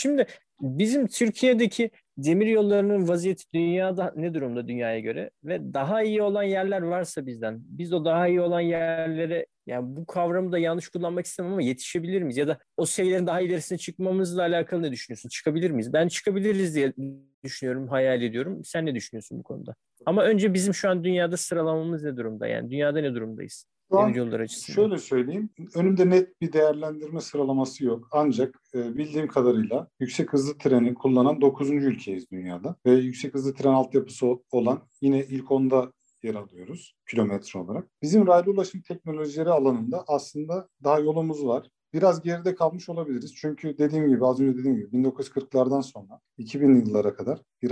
Şimdi bizim Türkiye'deki demir yollarının vaziyeti dünyada ne durumda dünyaya göre ve daha iyi olan yerler varsa bizden biz o daha iyi olan yerlere yani bu kavramı da yanlış kullanmak istemem ama yetişebilir miyiz? Ya da o seviyelerin daha ilerisine çıkmamızla alakalı ne düşünüyorsun? Çıkabilir miyiz? Ben çıkabiliriz diye düşünüyorum, hayal ediyorum. Sen ne düşünüyorsun bu konuda? Ama önce bizim şu an dünyada sıralamamız ne durumda? Yani dünyada ne durumdayız? Şu an şöyle söyleyeyim. Önümde net bir değerlendirme sıralaması yok. Ancak e, bildiğim kadarıyla yüksek hızlı treni kullanan 9. ülkeyiz dünyada. Ve yüksek hızlı tren altyapısı olan yine ilk onda yer alıyoruz kilometre olarak. Bizim raylı ulaşım teknolojileri alanında aslında daha yolumuz var. Biraz geride kalmış olabiliriz. Çünkü dediğim gibi az önce dediğim gibi 1940'lardan sonra 2000 yıllara kadar bir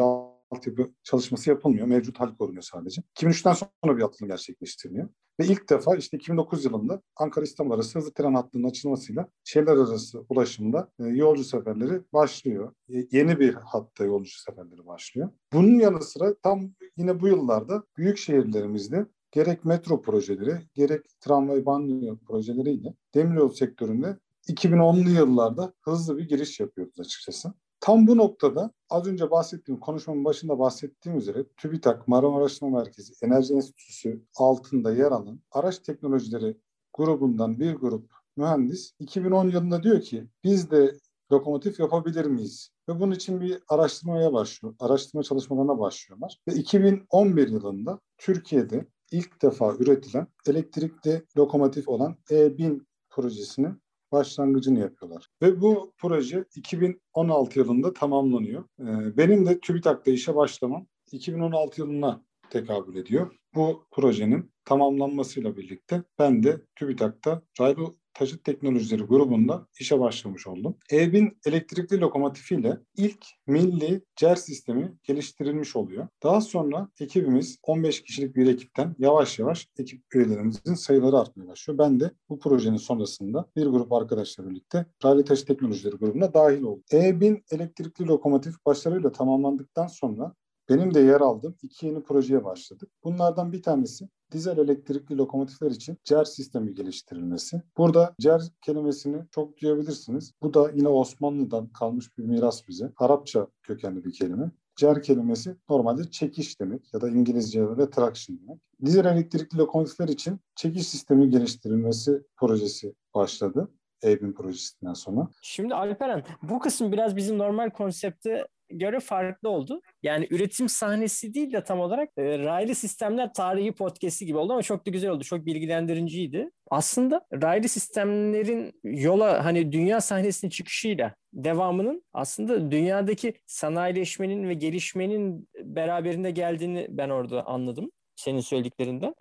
altyapı çalışması yapılmıyor. Mevcut hal korunuyor sadece. 2003'ten sonra bir atılım gerçekleştiriliyor. Ve ilk defa işte 2009 yılında Ankara-İstanbul arası hızlı tren hattının açılmasıyla şehirler arası ulaşımda e, yolcu seferleri başlıyor. Yeni bir hatta yolcu seferleri başlıyor. Bunun yanı sıra tam yine bu yıllarda büyük şehirlerimizde gerek metro projeleri gerek tramvay banliyö projeleriyle demiryolu sektöründe 2010'lu yıllarda hızlı bir giriş yapıyoruz açıkçası. Tam bu noktada az önce bahsettiğim, konuşmamın başında bahsettiğim üzere TÜBİTAK Marmara Araştırma Merkezi Enerji Enstitüsü altında yer alan araç teknolojileri grubundan bir grup mühendis 2010 yılında diyor ki biz de lokomotif yapabilir miyiz? Ve bunun için bir araştırmaya başlıyor, araştırma çalışmalarına başlıyorlar. Ve 2011 yılında Türkiye'de ilk defa üretilen elektrikli lokomotif olan E1000 projesini başlangıcını yapıyorlar. Ve bu proje 2016 yılında tamamlanıyor. Ee, benim de TÜBİTAK'ta işe başlamam 2016 yılına tekabül ediyor. Bu projenin tamamlanmasıyla birlikte ben de TÜBİTAK'ta raylı taşıt teknolojileri grubunda işe başlamış oldum. E1000 elektrikli lokomotifiyle ilk milli CER sistemi geliştirilmiş oluyor. Daha sonra ekibimiz 15 kişilik bir ekipten yavaş yavaş ekip üyelerimizin sayıları artmaya başlıyor. Ben de bu projenin sonrasında bir grup arkadaşlarla birlikte raylı taşıt teknolojileri grubuna dahil oldum. E1000 elektrikli lokomotif başarıyla tamamlandıktan sonra benim de yer aldığım iki yeni projeye başladık. Bunlardan bir tanesi dizel elektrikli lokomotifler için CER sistemi geliştirilmesi. Burada CER kelimesini çok duyabilirsiniz. Bu da yine Osmanlı'dan kalmış bir miras bize. Arapça kökenli bir kelime. CER kelimesi normalde çekiş demek ya da İngilizce'de traction demek. Dizel elektrikli lokomotifler için çekiş sistemi geliştirilmesi projesi başladı. E-bin projesinden sonra. Şimdi Alperen bu kısım biraz bizim normal konsepte göre farklı oldu. Yani üretim sahnesi değil de tam olarak e, raylı sistemler tarihi podcast'i gibi oldu ama çok da güzel oldu. Çok bilgilendiriciydi. Aslında raylı sistemlerin yola hani dünya sahnesine çıkışıyla devamının aslında dünyadaki sanayileşmenin ve gelişmenin beraberinde geldiğini ben orada anladım senin söylediklerinden.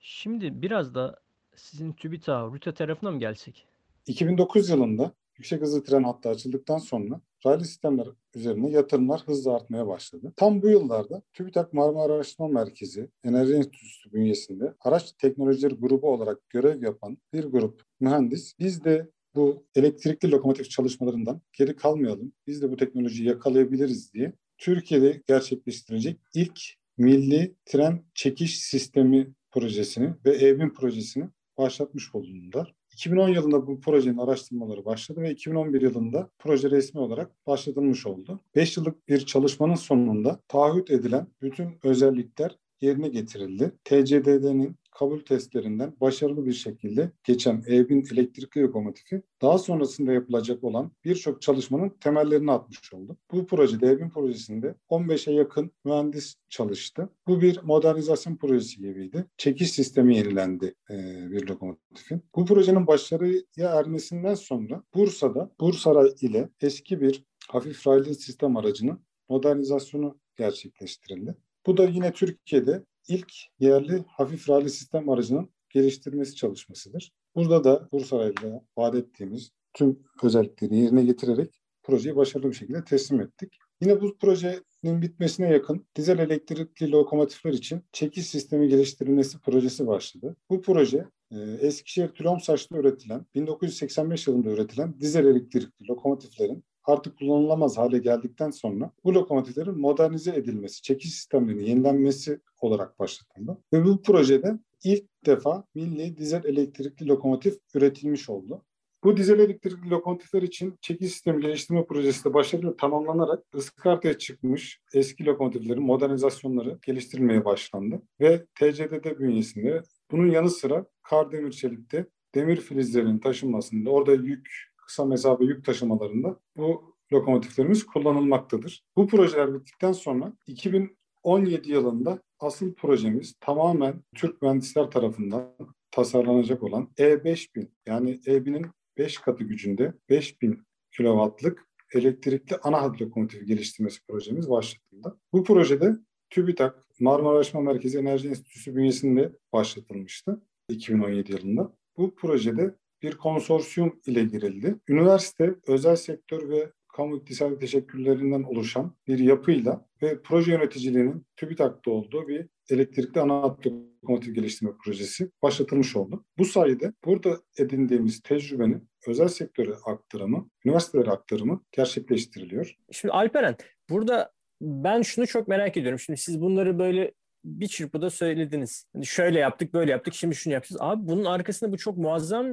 Şimdi biraz da sizin TÜBİTAK, RÜTE tarafına mı gelsek? 2009 yılında yüksek hızlı tren hattı açıldıktan sonra raylı sistemler üzerine yatırımlar hızla artmaya başladı. Tam bu yıllarda TÜBİTAK Marmara Araştırma Merkezi Enerji Enstitüsü bünyesinde araç teknolojileri grubu olarak görev yapan bir grup mühendis biz de bu elektrikli lokomotif çalışmalarından geri kalmayalım. Biz de bu teknolojiyi yakalayabiliriz diye Türkiye'de gerçekleştirecek ilk milli tren çekiş sistemi projesini ve EBİM projesini başlatmış bulundular. 2010 yılında bu projenin araştırmaları başladı ve 2011 yılında proje resmi olarak başlatılmış oldu. 5 yıllık bir çalışmanın sonunda taahhüt edilen bütün özellikler yerine getirildi. TCDD'nin kabul testlerinden başarılı bir şekilde geçen E1000 elektrikli lokomotifi daha sonrasında yapılacak olan birçok çalışmanın temellerini atmış oldu. Bu projede E1000 projesinde 15'e yakın mühendis çalıştı. Bu bir modernizasyon projesi gibiydi. Çekiş sistemi yenilendi e, bir lokomotifin. Bu projenin başarıya ermesinden sonra Bursa'da Bursara ile eski bir hafif raylı sistem aracının modernizasyonu gerçekleştirildi. Bu da yine Türkiye'de ilk yerli hafif rally sistem aracının geliştirmesi çalışmasıdır. Burada da Bursa'yla vaat ettiğimiz tüm özellikleri yerine getirerek projeyi başarılı bir şekilde teslim ettik. Yine bu projenin bitmesine yakın dizel elektrikli lokomotifler için çekiş sistemi geliştirilmesi projesi başladı. Bu proje e, Eskişehir Tülomsaç'ta üretilen, 1985 yılında üretilen dizel elektrikli lokomotiflerin artık kullanılamaz hale geldikten sonra bu lokomotiflerin modernize edilmesi, çekiş sistemlerinin yenilenmesi olarak başlatıldı. Ve bu projede ilk defa milli dizel elektrikli lokomotif üretilmiş oldu. Bu dizel elektrikli lokomotifler için çekiş sistemi geliştirme projesi de başarıyla tamamlanarak ıskartaya çıkmış eski lokomotiflerin modernizasyonları geliştirilmeye başlandı. Ve TCDD bünyesinde bunun yanı sıra Kardemir Çelik'te demir filizlerinin taşınmasında, orada yük, kısa mesafe yük taşımalarında bu lokomotiflerimiz kullanılmaktadır. Bu projeler bittikten sonra 2017 yılında asıl projemiz tamamen Türk mühendisler tarafından tasarlanacak olan E5000 yani E1000'in 5 katı gücünde 5000 kW'lık elektrikli ana hat lokomotifi geliştirmesi projemiz başlatıldı. Bu projede TÜBİTAK Marmara Araştırma Merkezi Enerji Enstitüsü bünyesinde başlatılmıştı 2017 yılında. Bu projede bir konsorsiyum ile girildi. Üniversite, özel sektör ve kamu iktisadi teşekkürlerinden oluşan bir yapıyla ve proje yöneticiliğinin TÜBİTAK'ta olduğu bir elektrikli ana lokomotif geliştirme projesi başlatılmış oldu. Bu sayede burada edindiğimiz tecrübenin özel sektöre aktarımı, üniversitelere aktarımı gerçekleştiriliyor. Şimdi Alperen, burada ben şunu çok merak ediyorum. Şimdi siz bunları böyle bir çırpıda söylediniz. Hani şöyle yaptık, böyle yaptık, şimdi şunu yapacağız. Abi bunun arkasında bu çok muazzam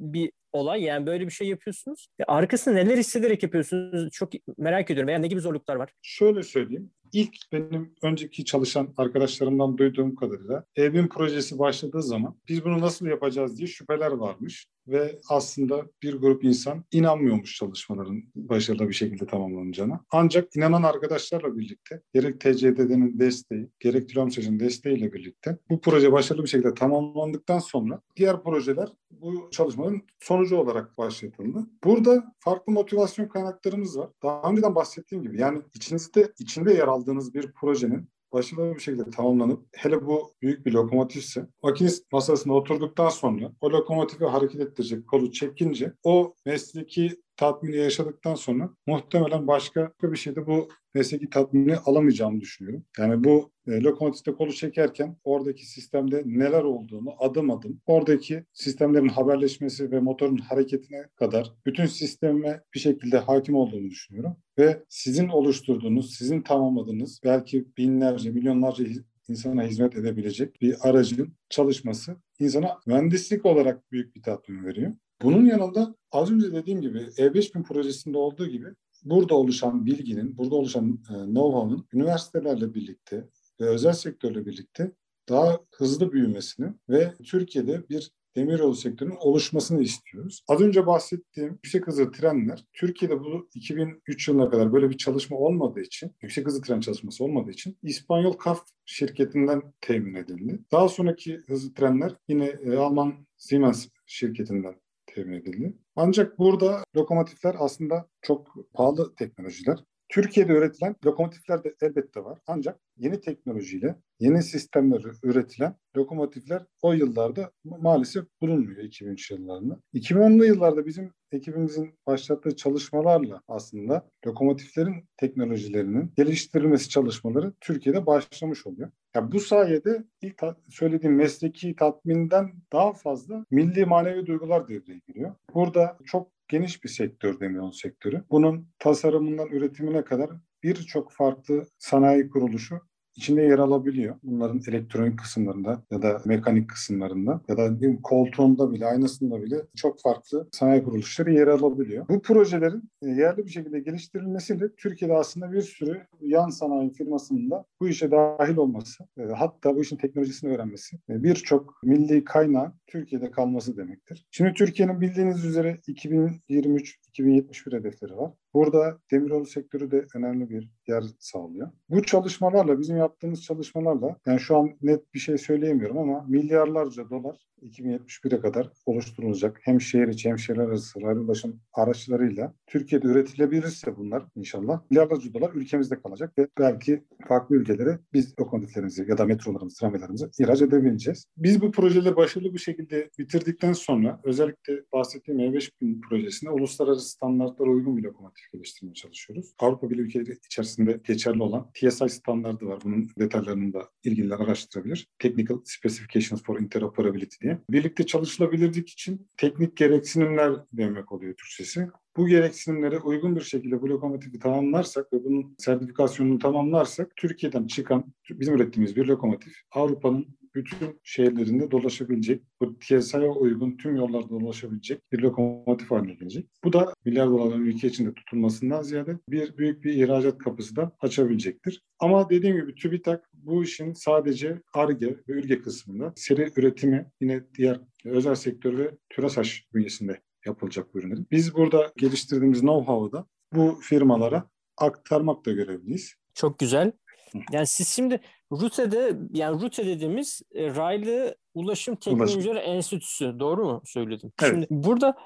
bir olay. Yani böyle bir şey yapıyorsunuz. Ya arkasında neler hissederek yapıyorsunuz? Çok merak ediyorum. Veya ne gibi zorluklar var? Şöyle söyleyeyim. İlk benim önceki çalışan arkadaşlarımdan duyduğum kadarıyla evin projesi başladığı zaman biz bunu nasıl yapacağız diye şüpheler varmış ve aslında bir grup insan inanmıyormuş çalışmaların başarılı bir şekilde tamamlanacağına. Ancak inanan arkadaşlarla birlikte gerek TCDD'nin desteği, gerek TÜLAMSAJ'ın desteğiyle birlikte bu proje başarılı bir şekilde tamamlandıktan sonra diğer projeler bu çalışmanın sonucu olarak başlatıldı. Burada farklı motivasyon kaynaklarımız var. Daha önceden bahsettiğim gibi yani içinizde içinde yer aldığınız bir projenin başarılı bir şekilde tamamlanıp hele bu büyük bir lokomotifse makinist masasına oturduktan sonra o lokomotifi hareket ettirecek kolu çekince o mesleki tatmini yaşadıktan sonra muhtemelen başka bir şeyde bu mesleki tatmini alamayacağımı düşünüyorum. Yani bu e, lokomotifte kolu çekerken oradaki sistemde neler olduğunu adım adım oradaki sistemlerin haberleşmesi ve motorun hareketine kadar bütün sisteme bir şekilde hakim olduğunu düşünüyorum. Ve sizin oluşturduğunuz, sizin tamamladığınız belki binlerce, milyonlarca insana hizmet edebilecek bir aracın çalışması insana mühendislik olarak büyük bir tatmin veriyor. Bunun yanında az önce dediğim gibi E5000 projesinde olduğu gibi burada oluşan bilginin, burada oluşan e, know-how'ın üniversitelerle birlikte ve özel sektörle birlikte daha hızlı büyümesini ve Türkiye'de bir demiryolu sektörünün oluşmasını istiyoruz. Az önce bahsettiğim yüksek hızlı trenler Türkiye'de bu 2003 yılına kadar böyle bir çalışma olmadığı için, yüksek hızlı tren çalışması olmadığı için İspanyol KAF şirketinden temin edildi. Daha sonraki hızlı trenler yine e, Alman Siemens şirketinden temin edildi. Ancak burada lokomotifler aslında çok pahalı teknolojiler. Türkiye'de üretilen lokomotifler de elbette var. Ancak yeni teknolojiyle, yeni sistemleri üretilen lokomotifler o yıllarda maalesef bulunmuyor 2003 yıllarında. 2010'lu yıllarda bizim ekibimizin başlattığı çalışmalarla aslında lokomotiflerin teknolojilerinin geliştirilmesi çalışmaları Türkiye'de başlamış oluyor. Yani bu sayede ilk söylediğim mesleki tatminden daha fazla milli manevi duygular devreye giriyor. Burada çok geniş bir sektör demiyon sektörü. Bunun tasarımından üretimine kadar birçok farklı sanayi kuruluşu içinde yer alabiliyor. Bunların elektronik kısımlarında ya da mekanik kısımlarında ya da koltuğunda bile, aynasında bile çok farklı sanayi kuruluşları yer alabiliyor. Bu projelerin e, yerli bir şekilde geliştirilmesiyle Türkiye'de aslında bir sürü yan sanayi firmasının da bu işe dahil olması, e, hatta bu işin teknolojisini öğrenmesi, e, birçok milli kaynağı Türkiye'de kalması demektir. Şimdi Türkiye'nin bildiğiniz üzere 2023-2071 hedefleri var. Burada demiryolu sektörü de önemli bir yer sağlıyor. Bu çalışmalarla, bizim yaptığımız çalışmalarla, yani şu an net bir şey söyleyemiyorum ama milyarlarca dolar 2071'e kadar oluşturulacak. Hem şehir içi hem şehirler arası raylı ulaşım araçlarıyla Türkiye'de üretilebilirse bunlar inşallah milyarlarca dolar ülkemizde kalacak ve belki farklı ülkelere biz lokomotiflerimizi ya da metrolarımızı, tramvaylarımızı ihraç edebileceğiz. Biz bu projeleri başarılı bir şekilde bitirdikten sonra özellikle bahsettiğim E5000 projesinde uluslararası standartlara uygun bir lokomotif geliştirmeye çalışıyoruz. Avrupa Birliği ülkeleri içerisinde geçerli olan TSI standardı var. Bunun detaylarını da ilgililer araştırabilir. Technical Specifications for Interoperability diye. Birlikte çalışılabilirlik için teknik gereksinimler demek oluyor Türkçesi. Bu gereksinimlere uygun bir şekilde bu lokomotifi tamamlarsak ve bunun sertifikasyonunu tamamlarsak Türkiye'den çıkan bizim ürettiğimiz bir lokomotif Avrupa'nın bütün şehirlerinde dolaşabilecek, bu TSI'ye uygun tüm yollarda dolaşabilecek bir lokomotif haline gelecek. Bu da milyar dolarların ülke içinde tutulmasından ziyade bir büyük bir ihracat kapısı da açabilecektir. Ama dediğim gibi TÜBİTAK bu işin sadece ARGE ve ÜRGE kısmında seri üretimi yine diğer özel sektör ve TÜRASAŞ bünyesinde yapılacak bu ürünlerin. Biz burada geliştirdiğimiz know-how'ı da bu firmalara aktarmakla görevliyiz. Çok güzel. Yani siz şimdi RUTE'de yani RUTE dediğimiz e, Raylı Ulaşım Teknolojileri Ulaşım. Enstitüsü doğru mu söyledim? Evet. Şimdi burada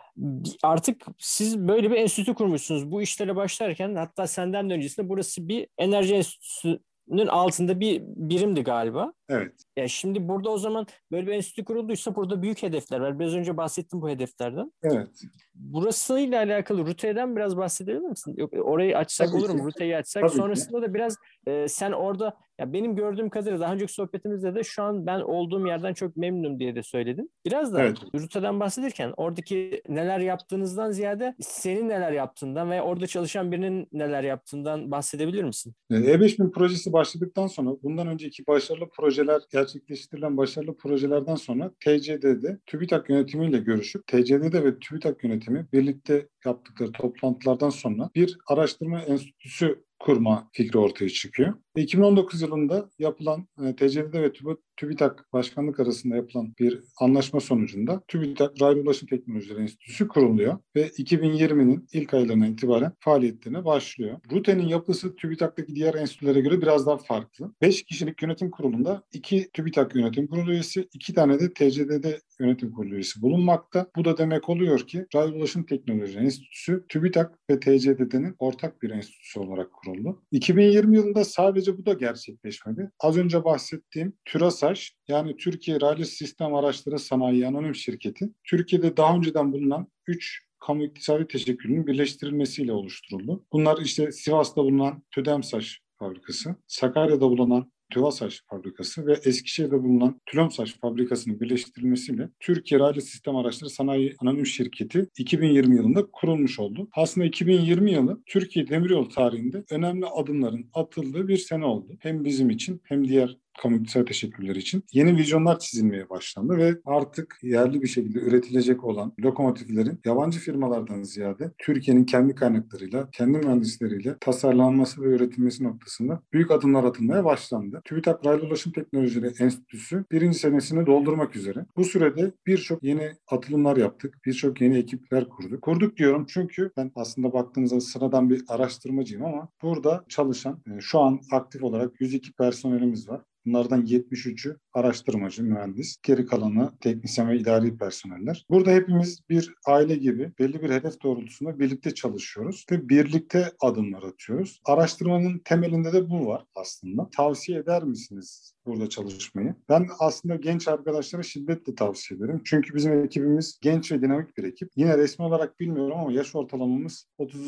artık siz böyle bir enstitü kurmuşsunuz. Bu işlere başlarken hatta senden de öncesinde burası bir enerji enstitüsünün altında bir birimdi galiba. Evet. Ya şimdi burada o zaman böyle bir enstitü kurulduysa burada büyük hedefler var. Biraz önce bahsettim bu hedeflerden. Evet. Burasıyla alakalı Rute'den biraz bahsedebilir misin? Yok, orayı açsak Tabii olur mu? Rute'yi açsak. Tabii Sonrasında ki. da biraz e, sen orada ya benim gördüğüm kadarıyla daha önceki sohbetimizde de şu an ben olduğum yerden çok memnunum diye de söyledin. Biraz da evet. Rute'den bahsederken oradaki neler yaptığınızdan ziyade senin neler yaptığından ve orada çalışan birinin neler yaptığından bahsedebilir misin? E5000 projesi başladıktan sonra bundan önceki başarılı projeler gerçekleştirilen başarılı projelerden sonra TCD'de TÜBİTAK yönetimiyle görüşüp TCD'de ve TÜBİTAK yönetimi birlikte yaptıkları toplantılardan sonra bir araştırma enstitüsü kurma fikri ortaya çıkıyor. 2019 yılında yapılan e, TCD'de ve TÜBİTAK başkanlık arasında yapılan bir anlaşma sonucunda TÜBİTAK Raylı Ulaşım Teknolojileri Enstitüsü kuruluyor ve 2020'nin ilk aylarından itibaren faaliyetlerine başlıyor. RUTE'nin yapısı TÜBİTAK'taki diğer enstitülere göre biraz daha farklı. 5 kişilik yönetim kurulunda 2 TÜBİTAK yönetim kurulu üyesi, 2 tane de TCD'de yönetim kurulu üyesi bulunmakta. Bu da demek oluyor ki Raylı Ulaşım Teknolojileri Enstitüsü TÜBİTAK ve TCD'nin ortak bir enstitüsü olarak kuruldu. 2020 yılında sadece bu da gerçekleşmedi. Az önce bahsettiğim TÜRASAŞ yani Türkiye Raylı Sistem Araçları Sanayi Anonim Şirketi Türkiye'de daha önceden bulunan 3 kamu iktisadi teşekkülünün birleştirilmesiyle oluşturuldu. Bunlar işte Sivas'ta bulunan TÜDEMSAŞ fabrikası, Sakarya'da bulunan TÜVASAŞ fabrikası ve Eskişehir'de bulunan TÜLOMSAŞ fabrikasının birleştirilmesiyle Türkiye Raylı Sistem Araçları Sanayi Anonim Şirketi 2020 yılında kurulmuş oldu. Aslında 2020 yılı Türkiye Demiryolu tarihinde önemli adımların atıldığı bir sene oldu. Hem bizim için hem diğer kamu iktisadi teşekkürleri için yeni vizyonlar çizilmeye başlandı ve artık yerli bir şekilde üretilecek olan lokomotiflerin yabancı firmalardan ziyade Türkiye'nin kendi kaynaklarıyla, kendi mühendisleriyle tasarlanması ve üretilmesi noktasında büyük adımlar atılmaya başlandı. TÜBİTAK Raylı Ulaşım Teknolojileri Enstitüsü birinci senesini doldurmak üzere. Bu sürede birçok yeni atılımlar yaptık, birçok yeni ekipler kurduk. Kurduk diyorum çünkü ben aslında baktığınızda sıradan bir araştırmacıyım ama burada çalışan e, şu an aktif olarak 102 personelimiz var. Bunlardan 73'ü araştırmacı, mühendis, geri kalanı teknisyen ve idari personeller. Burada hepimiz bir aile gibi belli bir hedef doğrultusunda birlikte çalışıyoruz ve birlikte adımlar atıyoruz. Araştırmanın temelinde de bu var aslında. Tavsiye eder misiniz burada çalışmayı? Ben aslında genç arkadaşlara şiddetle tavsiye ederim. Çünkü bizim ekibimiz genç ve dinamik bir ekip. Yine resmi olarak bilmiyorum ama yaş ortalamamız 30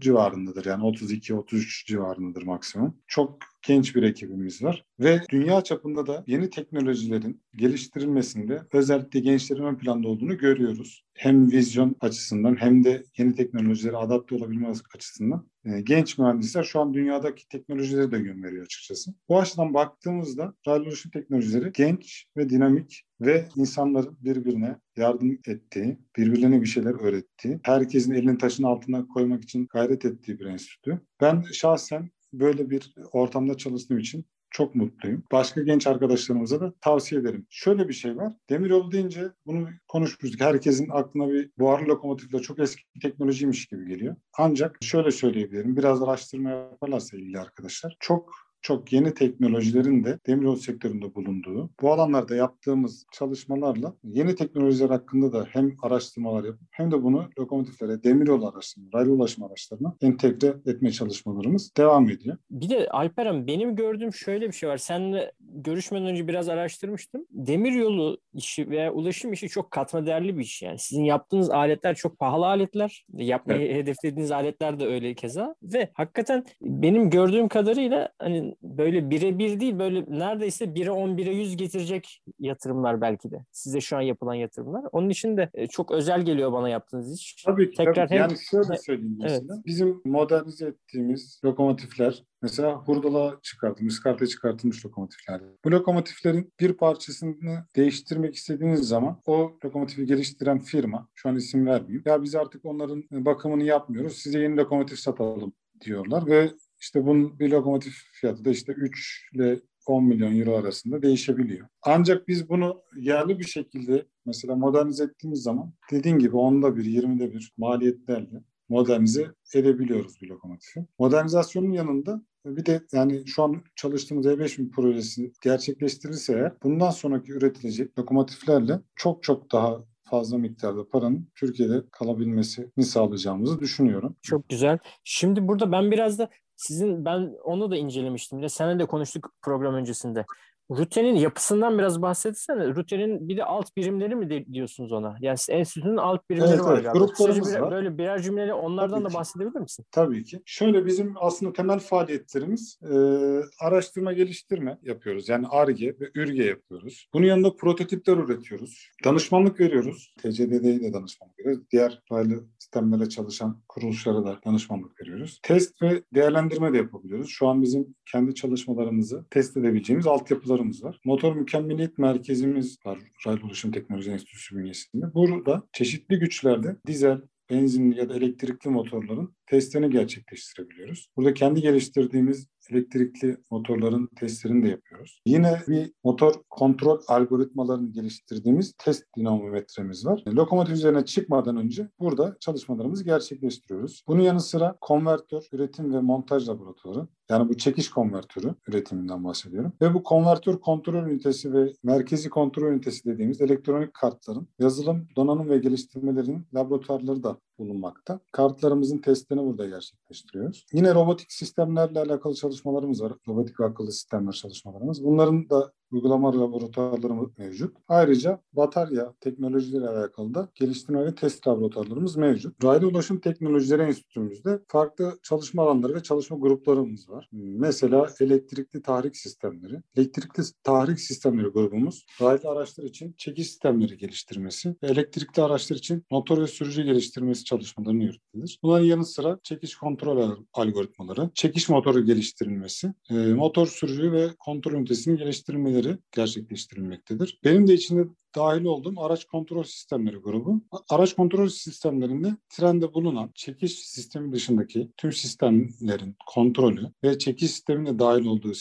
civarındadır. Yani 32-33 civarındadır maksimum. Çok genç bir ekibimiz var ve dünya çapında da yeni teknolojilerin geliştirilmesinde özellikle gençlerin ön planda olduğunu görüyoruz. Hem vizyon açısından hem de yeni teknolojilere adapte olabilme açısından e, genç mühendisler şu an dünyadaki teknolojilere de yön veriyor açıkçası. Bu açıdan baktığımızda radyo teknolojileri genç ve dinamik ve insanların birbirine yardım ettiği, birbirlerine bir şeyler öğrettiği, herkesin elini taşın altına koymak için gayret ettiği bir enstitü. Ben şahsen böyle bir ortamda çalıştığım için çok mutluyum. Başka genç arkadaşlarımıza da tavsiye ederim. Şöyle bir şey var. Demiryolu deyince bunu konuşmuştuk. Herkesin aklına bir buharlı lokomotifle çok eski teknolojiymiş gibi geliyor. Ancak şöyle söyleyebilirim. Biraz araştırma yaparlarsa ilgili arkadaşlar. Çok çok yeni teknolojilerin de demiryolu sektöründe bulunduğu, bu alanlarda yaptığımız çalışmalarla yeni teknolojiler hakkında da hem araştırmalar yapıp hem de bunu lokomotiflere, demiryolu araçlarına, raylı ulaşım araçlarına entegre etme çalışmalarımız devam ediyor. Bir de Alperen benim gördüğüm şöyle bir şey var. Seninle görüşmeden önce biraz araştırmıştım. Demiryolu işi veya ulaşım işi çok katma değerli bir iş yani. Sizin yaptığınız aletler çok pahalı aletler. Yapmayı evet. hedeflediğiniz aletler de öyle keza. Ve hakikaten benim gördüğüm kadarıyla hani böyle birebir değil böyle neredeyse 1'e 10 1'e 100 getirecek yatırımlar belki de. Size şu an yapılan yatırımlar. Onun için de e, çok özel geliyor bana yaptığınız iş. Tabii ki. Tekrar tabii. Hem... Yani şöyle söyleyeyim mesela. Evet. Bizim modernize ettiğimiz lokomotifler mesela hurdala çıkartılmış, iskarta çıkartılmış lokomotifler. Bu lokomotiflerin bir parçasını değiştirmek istediğiniz zaman o lokomotifi geliştiren firma, şu an isim vermeyeyim, ya biz artık onların bakımını yapmıyoruz, size yeni lokomotif satalım diyorlar ve işte bunun bir lokomotif fiyatı da işte 3 ile 10 milyon euro arasında değişebiliyor. Ancak biz bunu yerli bir şekilde mesela modernize ettiğimiz zaman dediğin gibi onda bir, 20'de bir maliyetlerle modernize edebiliyoruz bir lokomotifi. Modernizasyonun yanında bir de yani şu an çalıştığımız E5000 projesi gerçekleştirirse eğer bundan sonraki üretilecek lokomotiflerle çok çok daha fazla miktarda paranın Türkiye'de kalabilmesini sağlayacağımızı düşünüyorum. Çok güzel. Şimdi burada ben biraz da sizin ben onu da incelemiştim. Bir de seninle de konuştuk program öncesinde. Rute'nin yapısından biraz bahsetsene. Rute'nin bir de alt birimleri mi diyorsunuz ona? Yani enstitünün alt birimleri evet, var evet, galiba. Gruplarımız bir, var. Böyle birer cümleyle onlardan Tabii da bahsedebilir misin? Tabii ki. Şöyle bizim aslında temel faaliyetlerimiz e, araştırma geliştirme yapıyoruz. Yani ARGE ve ÜRGE yapıyoruz. Bunun yanında prototipler üretiyoruz. Danışmanlık veriyoruz. TCDD'ye de danışmanlık veriyoruz. Diğer raylı sistemlere çalışan kuruluşlara da danışmanlık veriyoruz. Test ve değerlendirme de yapabiliyoruz. Şu an bizim kendi çalışmalarımızı test edebileceğimiz altyapılarımız var. Motor Mükemmeliyet Merkezimiz var. Raylı Ulaşım Teknoloji Enstitüsü bünyesinde. Burada çeşitli güçlerde dizel, benzinli ya da elektrikli motorların testlerini gerçekleştirebiliyoruz. Burada kendi geliştirdiğimiz elektrikli motorların testlerini de yapıyoruz. Yine bir motor kontrol algoritmalarını geliştirdiğimiz test dinamometremiz var. Lokomotif üzerine çıkmadan önce burada çalışmalarımızı gerçekleştiriyoruz. Bunun yanı sıra konvertör, üretim ve montaj laboratuvarı yani bu çekiş konvertörü üretiminden bahsediyorum. Ve bu konvertör kontrol ünitesi ve merkezi kontrol ünitesi dediğimiz elektronik kartların yazılım, donanım ve geliştirmelerinin laboratuvarları da bulunmakta. Kartlarımızın testlerini burada gerçekleştiriyoruz. Yine robotik sistemlerle alakalı çalışmalarımız var. Robotik ve akıllı sistemler çalışmalarımız. Bunların da uygulama laboratuvarlarımız mevcut. Ayrıca batarya teknolojileri alakalı da geliştirme ve test laboratuvarlarımız mevcut. Raylı Ulaşım Teknolojileri Enstitümüzde farklı çalışma alanları ve çalışma gruplarımız var. Mesela elektrikli tahrik sistemleri. Elektrikli tahrik sistemleri grubumuz raylı araçlar için çekiş sistemleri geliştirmesi ve elektrikli araçlar için motor ve sürücü geliştirmesi çalışmalarını yürütülür. Bunların yanı sıra çekiş kontrol algoritmaları, çekiş motoru geliştirilmesi, motor sürücü ve kontrol ünitesinin geliştirilmeleri gerçekleştirilmektedir. Benim de içinde dahil olduğum araç kontrol sistemleri grubu. Araç kontrol sistemlerinde trende bulunan çekiş sistemi dışındaki tüm sistemlerin kontrolü ve çekiş sistemine dahil olduğu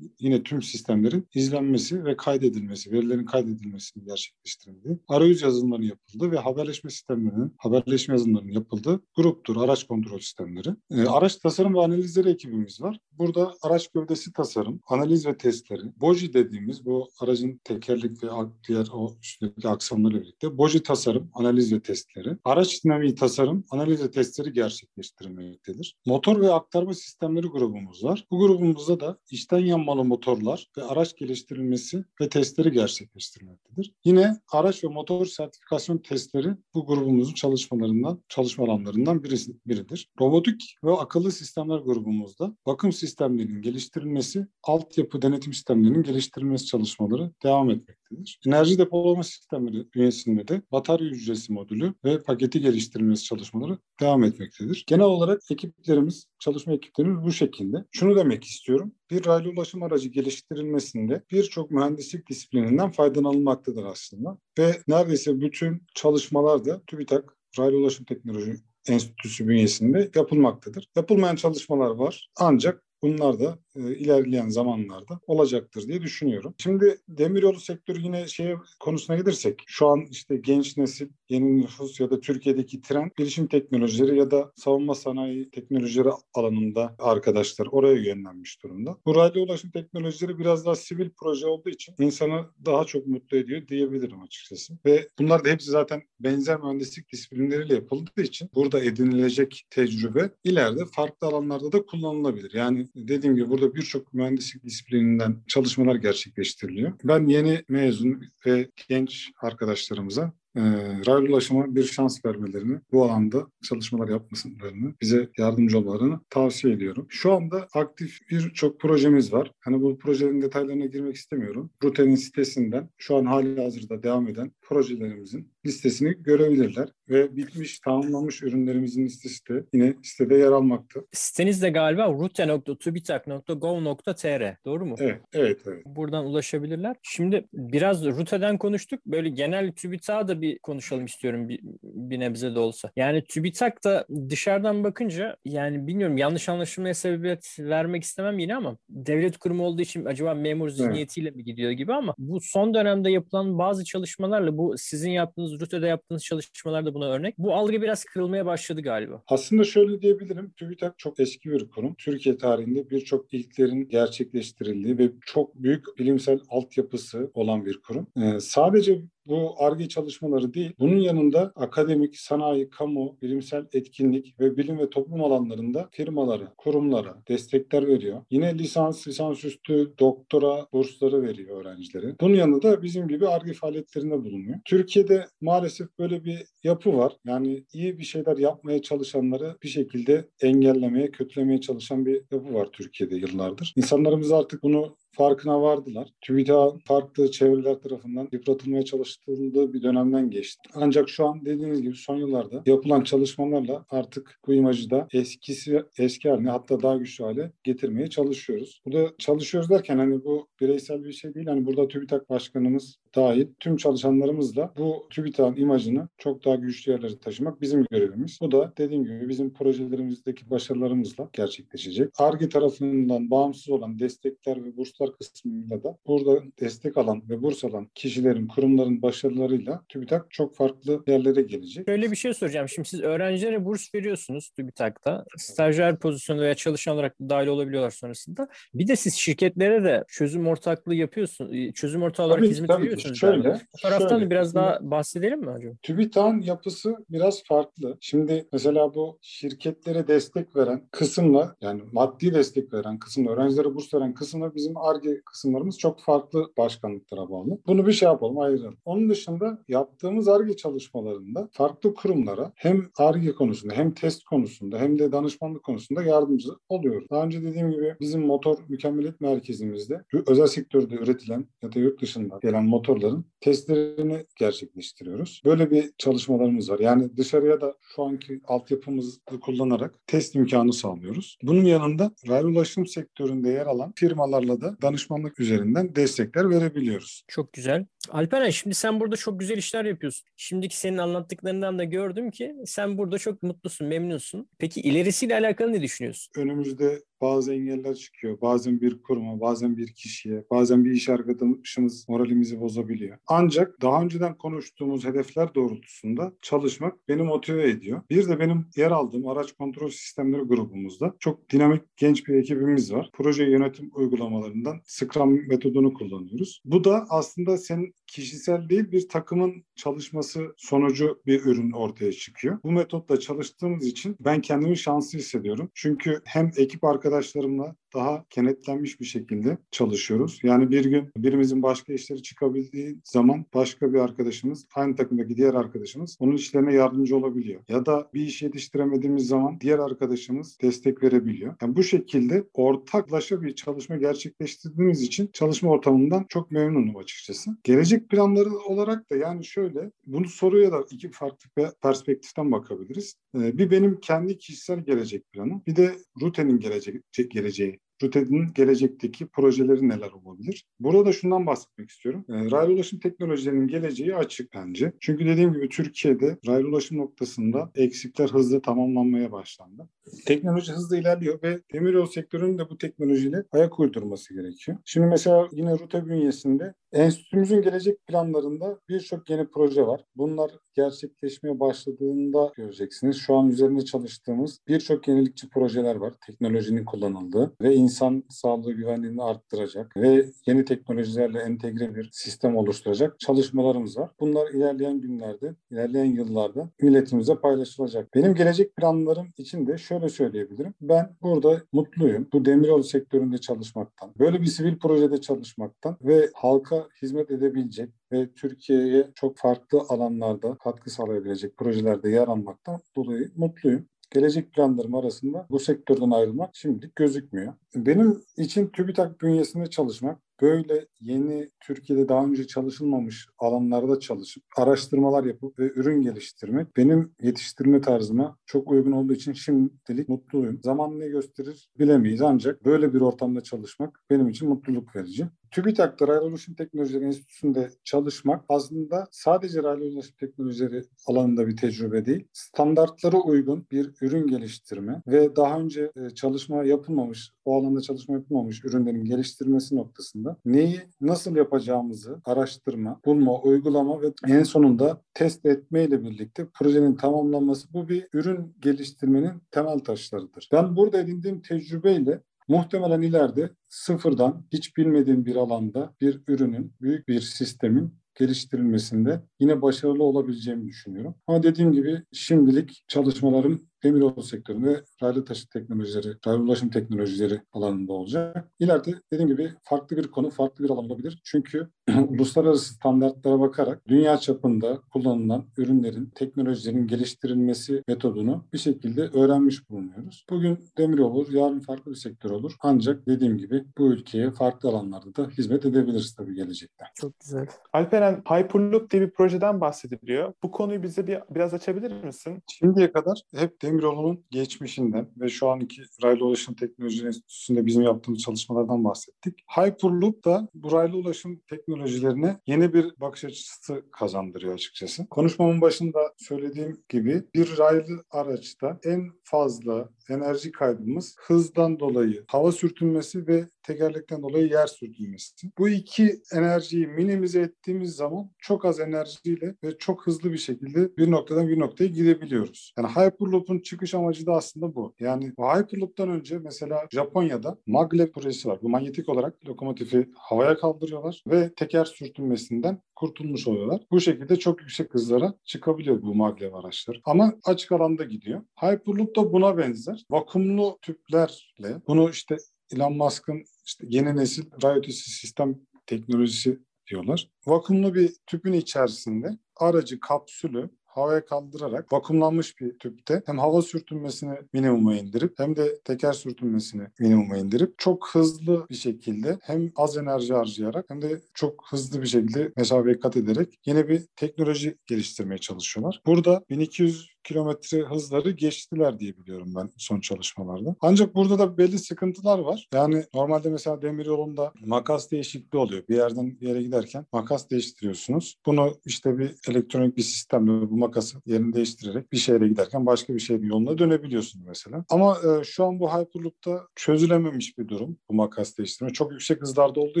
yine tüm sistemlerin izlenmesi ve kaydedilmesi, verilerin kaydedilmesini gerçekleştirildi. Arayüz yazılımları yapıldı ve haberleşme sistemlerinin, haberleşme yazılımlarının yapıldığı gruptur araç kontrol sistemleri. E, araç tasarım ve analizleri ekibimiz var. Burada araç gövdesi tasarım, analiz ve testleri, boji dediğimiz bu aracın tekerlek ve diğer o üstündeki aksamlarla birlikte boji tasarım, analiz ve testleri, araç dinamiği tasarım, analiz ve testleri gerçekleştirilmektedir. Motor ve aktarma sistemleri grubumuz var. Bu grubumuzda da içten yanmalı motorlar ve araç geliştirilmesi ve testleri gerçekleştirilmektedir. Yine araç ve motor sertifikasyon testleri bu grubumuzun çalışmalarından, çalışma alanlarından birisi, biridir. Robotik ve akıllı sistemler grubumuzda bakım sistemlerinin geliştirilmesi, altyapı denetim sistemlerinin geliştirilmesi çalışmaları devam etmektedir. Enerji depolama sistemleri üyesinde de batarya hücresi modülü ve paketi geliştirilmesi çalışmaları devam etmektedir. Genel olarak ekiplerimiz, çalışma ekiplerimiz bu şekilde. Şunu demek istiyorum. Bir raylı ulaşım aracı geliştirilmesinde birçok mühendislik disiplininden faydalanılmaktadır aslında. Ve neredeyse bütün çalışmalar da TÜBİTAK Raylı Ulaşım Teknoloji Enstitüsü bünyesinde yapılmaktadır. Yapılmayan çalışmalar var ancak bunlar da e, ilerleyen zamanlarda olacaktır diye düşünüyorum. Şimdi demiryolu sektörü yine şey konusuna gelirsek şu an işte genç nesil, yeni nüfus ya da Türkiye'deki trend bilişim teknolojileri ya da savunma sanayi teknolojileri alanında arkadaşlar oraya yönlenmiş durumda. Bu radyo ulaşım teknolojileri biraz daha sivil proje olduğu için insanı daha çok mutlu ediyor diyebilirim açıkçası. Ve bunlar da hepsi zaten benzer mühendislik disiplinleriyle yapıldığı için burada edinilecek tecrübe ileride farklı alanlarda da kullanılabilir. Yani dediğim gibi burada birçok mühendislik disiplininden çalışmalar gerçekleştiriliyor. Ben yeni mezun ve genç arkadaşlarımıza e, raylı ulaşıma bir şans vermelerini, bu alanda çalışmalar yapmasınlarını, bize yardımcı olmalarını tavsiye ediyorum. Şu anda aktif birçok projemiz var. Hani bu projelerin detaylarına girmek istemiyorum. Rute'nin sitesinden şu an hali hazırda devam eden projelerimizin listesini görebilirler ve bitmiş, tamamlanmış ürünlerimizin listesi de yine sitede yer almakta. Siteniz de galiba rute.tubitak.gov.tr doğru mu? Evet, evet, evet. Buradan ulaşabilirler. Şimdi biraz Rute'den konuştuk. Böyle genel TÜBİTAK'a da bir konuşalım istiyorum bir, bir nebze de olsa. Yani TÜBİTAK da dışarıdan bakınca yani bilmiyorum yanlış anlaşılmaya sebebiyet vermek istemem yine ama devlet kurumu olduğu için acaba memur zihniyetiyle evet. mi gidiyor gibi ama bu son dönemde yapılan bazı çalışmalarla bu sizin yaptığınız Rute'de yaptığınız çalışmalar da buna örnek. Bu algı biraz kırılmaya başladı galiba. Aslında şöyle diyebilirim. TÜBİTAK çok eski bir kurum. Türkiye tarihinde birçok ilklerin gerçekleştirildiği ve çok büyük bilimsel altyapısı olan bir kurum. Ee, sadece bu ARGE çalışmaları değil, bunun yanında akademik, sanayi, kamu, bilimsel etkinlik ve bilim ve toplum alanlarında firmalara, kurumlara destekler veriyor. Yine lisans, lisansüstü, doktora bursları veriyor öğrencilere. Bunun yanında bizim gibi ARGE faaliyetlerinde bulunuyor. Türkiye'de maalesef böyle bir yapı var. Yani iyi bir şeyler yapmaya çalışanları bir şekilde engellemeye, kötülemeye çalışan bir yapı var Türkiye'de yıllardır. İnsanlarımız artık bunu farkına vardılar. TÜBİTAK farklı çevreler tarafından yıpratılmaya çalıştırıldığı bir dönemden geçti. Ancak şu an dediğiniz gibi son yıllarda yapılan çalışmalarla artık bu imajı da eskisi eski haline hatta daha güçlü hale getirmeye çalışıyoruz. Burada çalışıyoruz derken hani bu bireysel bir şey değil. Hani burada TÜBİTAK Başkanımız dahil tüm çalışanlarımızla bu TÜBİTAK'ın imajını çok daha güçlü yerlere taşımak bizim görevimiz. Bu da dediğim gibi bizim projelerimizdeki başarılarımızla gerçekleşecek. ARGE tarafından bağımsız olan destekler ve burslar kısmıyla da burada destek alan ve burs alan kişilerin, kurumların başarılarıyla TÜBİTAK çok farklı yerlere gelecek. Şöyle bir şey soracağım. Şimdi siz öğrencilere burs veriyorsunuz TÜBİTAK'ta. Stajyer pozisyonunda veya çalışan olarak dahil olabiliyorlar sonrasında. Bir de siz şirketlere de çözüm ortaklığı yapıyorsunuz. Çözüm ortağı olarak tabii, hizmet tabii veriyorsunuz Şöyle, Bu taraftan şöyle. biraz daha bahsedelim mi hocam? TÜBİTAK'ın yapısı biraz farklı. Şimdi mesela bu şirketlere destek veren kısımla yani maddi destek veren kısımla öğrencilere burs veren kısımla bizim ARGE kısımlarımız çok farklı başkanlıklara bağlı. Bunu bir şey yapalım ayıralım. Onun dışında yaptığımız ARGE çalışmalarında farklı kurumlara hem ARGE konusunda hem test konusunda hem de danışmanlık konusunda yardımcı oluyoruz. Daha önce dediğim gibi bizim motor mükemmeliyet merkezimizde özel sektörde üretilen ya da yurt dışında gelen motor motorların testlerini gerçekleştiriyoruz. Böyle bir çalışmalarımız var. Yani dışarıya da şu anki altyapımızı kullanarak test imkanı sağlıyoruz. Bunun yanında raylı ulaşım sektöründe yer alan firmalarla da danışmanlık üzerinden destekler verebiliyoruz. Çok güzel. Alperen şimdi sen burada çok güzel işler yapıyorsun. Şimdiki senin anlattıklarından da gördüm ki sen burada çok mutlusun, memnunsun. Peki ilerisiyle alakalı ne düşünüyorsun? Önümüzde bazı engeller çıkıyor. Bazen bir kuruma, bazen bir kişiye, bazen bir iş arkadaşımız moralimizi bozabiliyor. Ancak daha önceden konuştuğumuz hedefler doğrultusunda çalışmak beni motive ediyor. Bir de benim yer aldığım araç kontrol sistemleri grubumuzda çok dinamik genç bir ekibimiz var. Proje yönetim uygulamalarından Scrum metodunu kullanıyoruz. Bu da aslında senin kişisel değil bir takımın çalışması sonucu bir ürün ortaya çıkıyor. Bu metotla çalıştığımız için ben kendimi şanslı hissediyorum. Çünkü hem ekip arkadaşlarımla daha kenetlenmiş bir şekilde çalışıyoruz. Yani bir gün birimizin başka işleri çıkabildiği zaman başka bir arkadaşımız, aynı takımdaki diğer arkadaşımız onun işlerine yardımcı olabiliyor. Ya da bir iş yetiştiremediğimiz zaman diğer arkadaşımız destek verebiliyor. Yani bu şekilde ortaklaşa bir çalışma gerçekleştirdiğimiz için çalışma ortamından çok memnunum açıkçası. Gelecek planları olarak da yani şöyle bunu soruya da iki farklı perspektiften bakabiliriz. Ee, bir benim kendi kişisel gelecek planım, bir de Rute'nin gelecek, geleceği RUTED'in gelecekteki projeleri neler olabilir? Burada şundan bahsetmek istiyorum. E, raylı ulaşım teknolojilerinin geleceği açık bence. Çünkü dediğim gibi Türkiye'de raylı ulaşım noktasında eksikler hızlı tamamlanmaya başlandı. Teknoloji hızlı ilerliyor ve demiryolu sektörünün de bu teknolojiyle ayak uydurması gerekiyor. Şimdi mesela yine RUTE bünyesinde enstitümüzün gelecek planlarında birçok yeni proje var. Bunlar gerçekleşmeye başladığında göreceksiniz. Şu an üzerinde çalıştığımız birçok yenilikçi projeler var. Teknolojinin kullanıldığı ve insan sağlığı güvenliğini arttıracak ve yeni teknolojilerle entegre bir sistem oluşturacak çalışmalarımız var. Bunlar ilerleyen günlerde, ilerleyen yıllarda milletimize paylaşılacak. Benim gelecek planlarım için de şöyle söyleyebilirim. Ben burada mutluyum. Bu demiryolu sektöründe çalışmaktan, böyle bir sivil projede çalışmaktan ve halka hizmet edebilecek ve Türkiye'ye çok farklı alanlarda katkı sağlayabilecek projelerde yer almaktan dolayı mutluyum gelecek planlarım arasında bu sektörden ayrılmak şimdilik gözükmüyor. Benim için TÜBİTAK bünyesinde çalışmak böyle yeni Türkiye'de daha önce çalışılmamış alanlarda çalışıp araştırmalar yapıp ve ürün geliştirmek benim yetiştirme tarzıma çok uygun olduğu için şimdilik mutluyum. Zaman ne gösterir bilemeyiz ancak böyle bir ortamda çalışmak benim için mutluluk verici. TÜBİTAK'ta Raylı Ulaşım Teknolojileri Enstitüsü'nde çalışmak aslında sadece raylı ulaşım teknolojileri alanında bir tecrübe değil. Standartlara uygun bir ürün geliştirme ve daha önce e, çalışma yapılmamış, o alanda çalışma yapılmamış ürünlerin geliştirmesi noktasında neyi nasıl yapacağımızı araştırma, bulma, uygulama ve en sonunda test etmeyle birlikte projenin tamamlanması bu bir ürün geliştirmenin temel taşlarıdır. Ben burada edindiğim tecrübeyle Muhtemelen ileride sıfırdan hiç bilmediğim bir alanda bir ürünün, büyük bir sistemin geliştirilmesinde yine başarılı olabileceğimi düşünüyorum. Ama dediğim gibi şimdilik çalışmalarım demiryolu sektöründe raylı taşıt teknolojileri, raylı ulaşım teknolojileri alanında olacak. İleride dediğim gibi farklı bir konu, farklı bir alan olabilir. Çünkü uluslararası standartlara bakarak dünya çapında kullanılan ürünlerin, teknolojilerin geliştirilmesi metodunu bir şekilde öğrenmiş bulunuyoruz. Bugün demir olur, yarın farklı bir sektör olur. Ancak dediğim gibi bu ülkeye farklı alanlarda da hizmet edebiliriz tabii gelecekte. Çok güzel. Alperen, Hyperloop diye bir projeden bahsediliyor. Bu konuyu bize bir, biraz açabilir misin? Şimdiye kadar hep Demiroğlu'nun geçmişinden ve şu anki raylı ulaşım teknoloji enstitüsünde bizim yaptığımız çalışmalardan bahsettik. Hyperloop da bu raylı ulaşım teknolojilerine yeni bir bakış açısı kazandırıyor açıkçası. Konuşmamın başında söylediğim gibi bir raylı araçta en fazla enerji kaybımız hızdan dolayı hava sürtünmesi ve tekerlekten dolayı yer sürtünmesi. Bu iki enerjiyi minimize ettiğimiz zaman çok az enerjiyle ve çok hızlı bir şekilde bir noktadan bir noktaya gidebiliyoruz. Yani Hyperloop'un çıkış amacı da aslında bu. Yani Hyperloop'tan önce mesela Japonya'da maglev projesi var. Bu manyetik olarak lokomotifi havaya kaldırıyorlar ve teker sürtünmesinden kurtulmuş oluyorlar. Bu şekilde çok yüksek hızlara çıkabiliyor bu maglev araçlar. Ama açık alanda gidiyor. Hyperloop da buna benzer. Vakumlu tüplerle bunu işte Elon Musk'ın işte yeni nesil ray ötesi sistem teknolojisi diyorlar. Vakumlu bir tüpün içerisinde aracı kapsülü havaya kaldırarak vakumlanmış bir tüpte hem hava sürtünmesini minimuma indirip hem de teker sürtünmesini minimuma indirip çok hızlı bir şekilde hem az enerji harcayarak hem de çok hızlı bir şekilde mesafeye kat ederek yeni bir teknoloji geliştirmeye çalışıyorlar. Burada 1200 kilometre hızları geçtiler diye biliyorum ben son çalışmalarda. Ancak burada da belli sıkıntılar var. Yani normalde mesela demir yolunda makas değişikliği oluyor. Bir yerden bir yere giderken makas değiştiriyorsunuz. Bunu işte bir elektronik bir sistemle bu makası yerini değiştirerek bir şehre giderken başka bir şehrin yoluna dönebiliyorsunuz mesela. Ama e, şu an bu Hyperloop'ta çözülememiş bir durum bu makas değiştirme. Çok yüksek hızlarda olduğu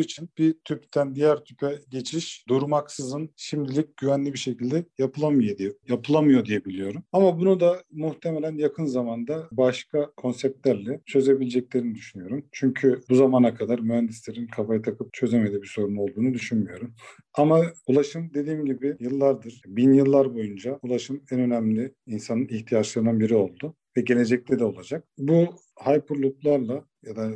için bir tüpten diğer tüpe geçiş durmaksızın şimdilik güvenli bir şekilde yapılamıyor diye yapılamıyor diye biliyorum. Ama bunu da muhtemelen yakın zamanda başka konseptlerle çözebileceklerini düşünüyorum. Çünkü bu zamana kadar mühendislerin kafaya takıp çözemediği bir sorun olduğunu düşünmüyorum. Ama ulaşım dediğim gibi yıllardır, bin yıllar boyunca ulaşım en önemli insanın ihtiyaçlarından biri oldu ve gelecekte de olacak. Bu Hyperloop'larla ya da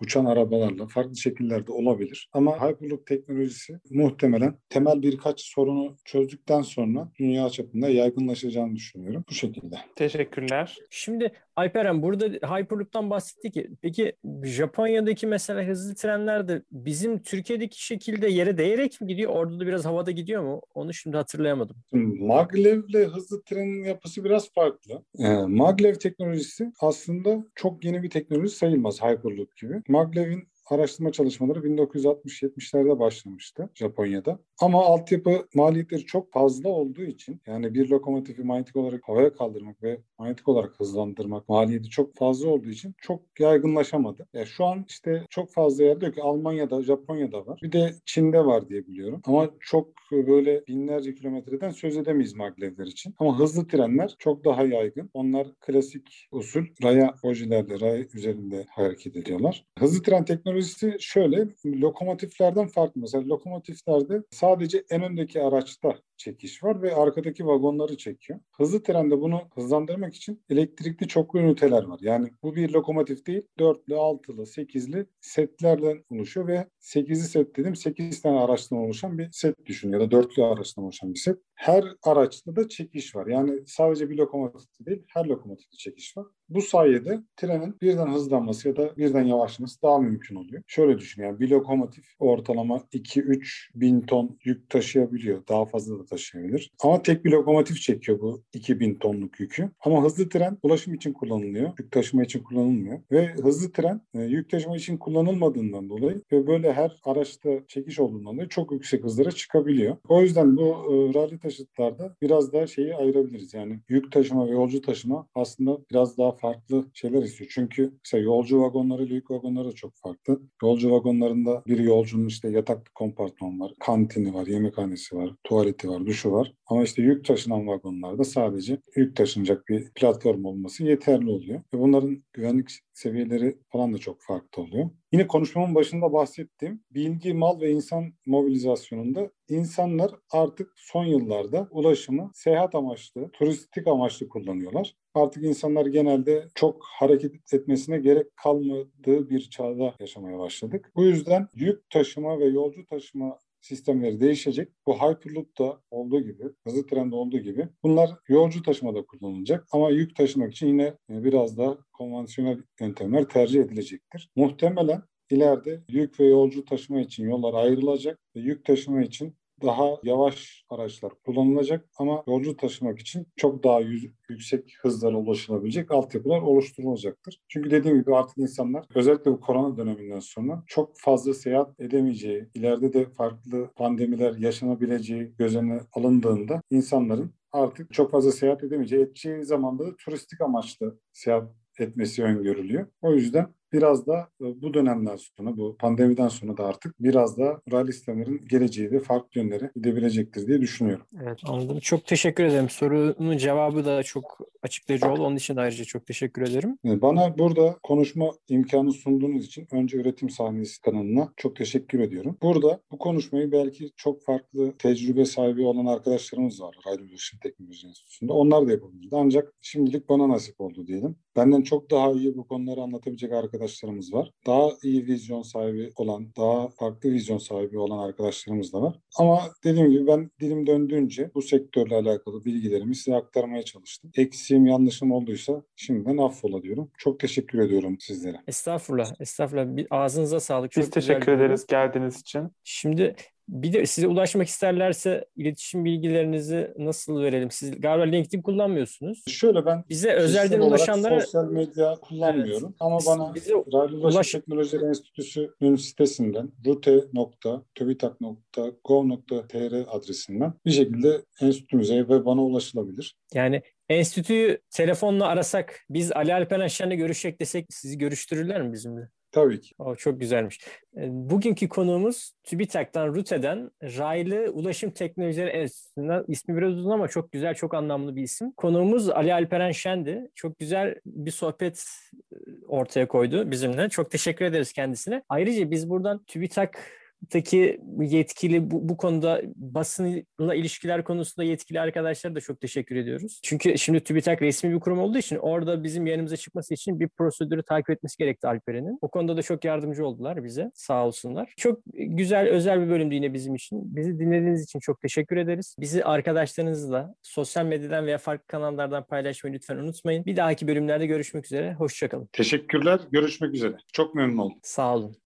uçan arabalarla farklı şekillerde olabilir. Ama Hyperloop teknolojisi muhtemelen temel birkaç sorunu çözdükten sonra dünya çapında yaygınlaşacağını düşünüyorum. Bu şekilde. Teşekkürler. Şimdi Alperen burada Hyperloop'tan bahsettik. Peki Japonya'daki mesela hızlı trenler de bizim Türkiye'deki şekilde yere değerek mi gidiyor? Orada da biraz havada gidiyor mu? Onu şimdi hatırlayamadım. Maglev ile hızlı trenin yapısı biraz farklı. Ee, Maglev teknolojisi aslında çok yeni bir teknoloji sayılmaz Hyperloop gibi. Maglev'in araştırma çalışmaları 1960-70'lerde başlamıştı Japonya'da. Ama altyapı maliyetleri çok fazla olduğu için yani bir lokomotifi manyetik olarak havaya kaldırmak ve manyetik olarak hızlandırmak maliyeti çok fazla olduğu için çok yaygınlaşamadı. Yani şu an işte çok fazla yerde yok. Almanya'da, Japonya'da var. Bir de Çin'de var diye biliyorum. Ama çok böyle binlerce kilometreden söz edemeyiz maglevler için. Ama hızlı trenler çok daha yaygın. Onlar klasik usul raya ojilerle, ray üzerinde hareket ediyorlar. Hızlı tren teknolojisi şöyle lokomotiflerden farklı. Mesela lokomotiflerde sadece en öndeki araçta çekiş var ve arkadaki vagonları çekiyor. Hızlı trende bunu hızlandırmak için elektrikli çoklu üniteler var. Yani bu bir lokomotif değil, dörtlü, altılı, sekizli setlerden oluşuyor ve sekizli set dedim, sekiz tane araçtan oluşan bir set düşün ya da dörtlü araçtan oluşan bir set. Her araçta da çekiş var. Yani sadece bir lokomotifte değil, her lokomotifte çekiş var. Bu sayede trenin birden hızlanması ya da birden yavaşlaması daha mümkün oluyor. Şöyle düşün yani bir lokomotif ortalama 2-3 bin ton yük taşıyabiliyor. Daha fazla da taşıyabilir. Ama tek bir lokomotif çekiyor bu 2000 tonluk yükü. Ama hızlı tren ulaşım için kullanılıyor. Yük taşıma için kullanılmıyor. Ve hızlı tren e, yük taşıma için kullanılmadığından dolayı ve böyle her araçta çekiş olduğundan dolayı çok yüksek hızlara çıkabiliyor. O yüzden bu e, rally taşıtlarda biraz daha şeyi ayırabiliriz. Yani yük taşıma ve yolcu taşıma aslında biraz daha farklı şeyler istiyor. Çünkü mesela yolcu vagonları yük vagonları da çok farklı. Yolcu vagonlarında bir yolcunun işte yatak kompartman var, kantini var, yemekhanesi var, tuvaleti var, duşu var. Ama işte yük taşınan vagonlarda sadece yük taşınacak bir platform olması yeterli oluyor. Ve bunların güvenlik seviyeleri falan da çok farklı oluyor. Yine konuşmamın başında bahsettiğim bilgi, mal ve insan mobilizasyonunda insanlar artık son yıllarda ulaşımı seyahat amaçlı, turistik amaçlı kullanıyorlar. Artık insanlar genelde çok hareket etmesine gerek kalmadığı bir çağda yaşamaya başladık. Bu yüzden yük taşıma ve yolcu taşıma sistemleri değişecek. Bu Hyperloop'ta olduğu gibi, hızlı trende olduğu gibi bunlar yolcu taşımada kullanılacak ama yük taşımak için yine biraz daha konvansiyonel yöntemler tercih edilecektir. Muhtemelen ileride yük ve yolcu taşıma için yollar ayrılacak ve yük taşıma için daha yavaş araçlar kullanılacak ama yolcu taşımak için çok daha yüz, yüksek hızlara ulaşılabilecek altyapılar oluşturulacaktır. Çünkü dediğim gibi artık insanlar özellikle bu korona döneminden sonra çok fazla seyahat edemeyeceği, ileride de farklı pandemiler yaşanabileceği göz önüne alındığında insanların artık çok fazla seyahat edemeyeceği, edeceği zamanda da turistik amaçlı seyahat etmesi öngörülüyor. O yüzden biraz da e, bu dönemden sonra, bu pandemiden sonra da artık biraz da rally sistemlerin geleceği de farklı yönlere gidebilecektir diye düşünüyorum. Evet anladım. Çok teşekkür ederim. Sorunun cevabı da çok açıklayıcı oldu. Onun için ayrıca çok teşekkür ederim. E, bana burada konuşma imkanı sunduğunuz için önce Üretim Sahnesi kanalına çok teşekkür ediyorum. Burada bu konuşmayı belki çok farklı tecrübe sahibi olan arkadaşlarımız var Rally Ulaşım Teknoloji Enstitüsü'nde. Onlar da yapabilirdi. Ancak şimdilik bana nasip oldu diyelim. Benden çok daha iyi bu konuları anlatabilecek arkadaşlarımız var. Daha iyi vizyon sahibi olan, daha farklı vizyon sahibi olan arkadaşlarımız da var. Ama dediğim gibi ben dilim döndüğünce bu sektörle alakalı bilgilerimi size aktarmaya çalıştım. Eksiğim, yanlışım olduysa şimdiden affola diyorum. Çok teşekkür ediyorum sizlere. Estağfurullah, estağfurullah. Bir ağzınıza sağlık. Biz Çok teşekkür ederiz geldiğiniz için. Şimdi bir de size ulaşmak isterlerse iletişim bilgilerinizi nasıl verelim? Siz galiba LinkedIn kullanmıyorsunuz. Şöyle ben bize özelden ulaşanlara sosyal medya kullanmıyorum evet. ama bana bize Ulaşım ulaş... Teknolojileri Enstitüsü'nün sitesinden rute.töbitak.gov.tr adresinden bir şekilde enstitümüze ve bana ulaşılabilir. Yani enstitüyü telefonla arasak biz Ali Alper Şen'le görüşecek desek sizi görüştürürler mi bizimle? Tabii ki. O çok güzelmiş. Bugünkü konuğumuz TÜBİTAK'tan, RUTE'den Raylı Ulaşım Teknolojileri Enstitüsü'nden ismi biraz uzun ama çok güzel, çok anlamlı bir isim. Konuğumuz Ali Alperen Şen'di. Çok güzel bir sohbet ortaya koydu bizimle. Çok teşekkür ederiz kendisine. Ayrıca biz buradan TÜBİTAK Taki yetkili bu, bu konuda basınla ilişkiler konusunda yetkili arkadaşlara da çok teşekkür ediyoruz. Çünkü şimdi TÜBİTAK resmi bir kurum olduğu için orada bizim yerimize çıkması için bir prosedürü takip etmesi gerekti Alperen'in. O konuda da çok yardımcı oldular bize. Sağ olsunlar. Çok güzel, özel bir bölümdü yine bizim için. Bizi dinlediğiniz için çok teşekkür ederiz. Bizi arkadaşlarınızla sosyal medyadan veya farklı kanallardan paylaşmayı lütfen unutmayın. Bir dahaki bölümlerde görüşmek üzere. Hoşçakalın. Teşekkürler. Görüşmek üzere. Çok memnun oldum. Sağ olun.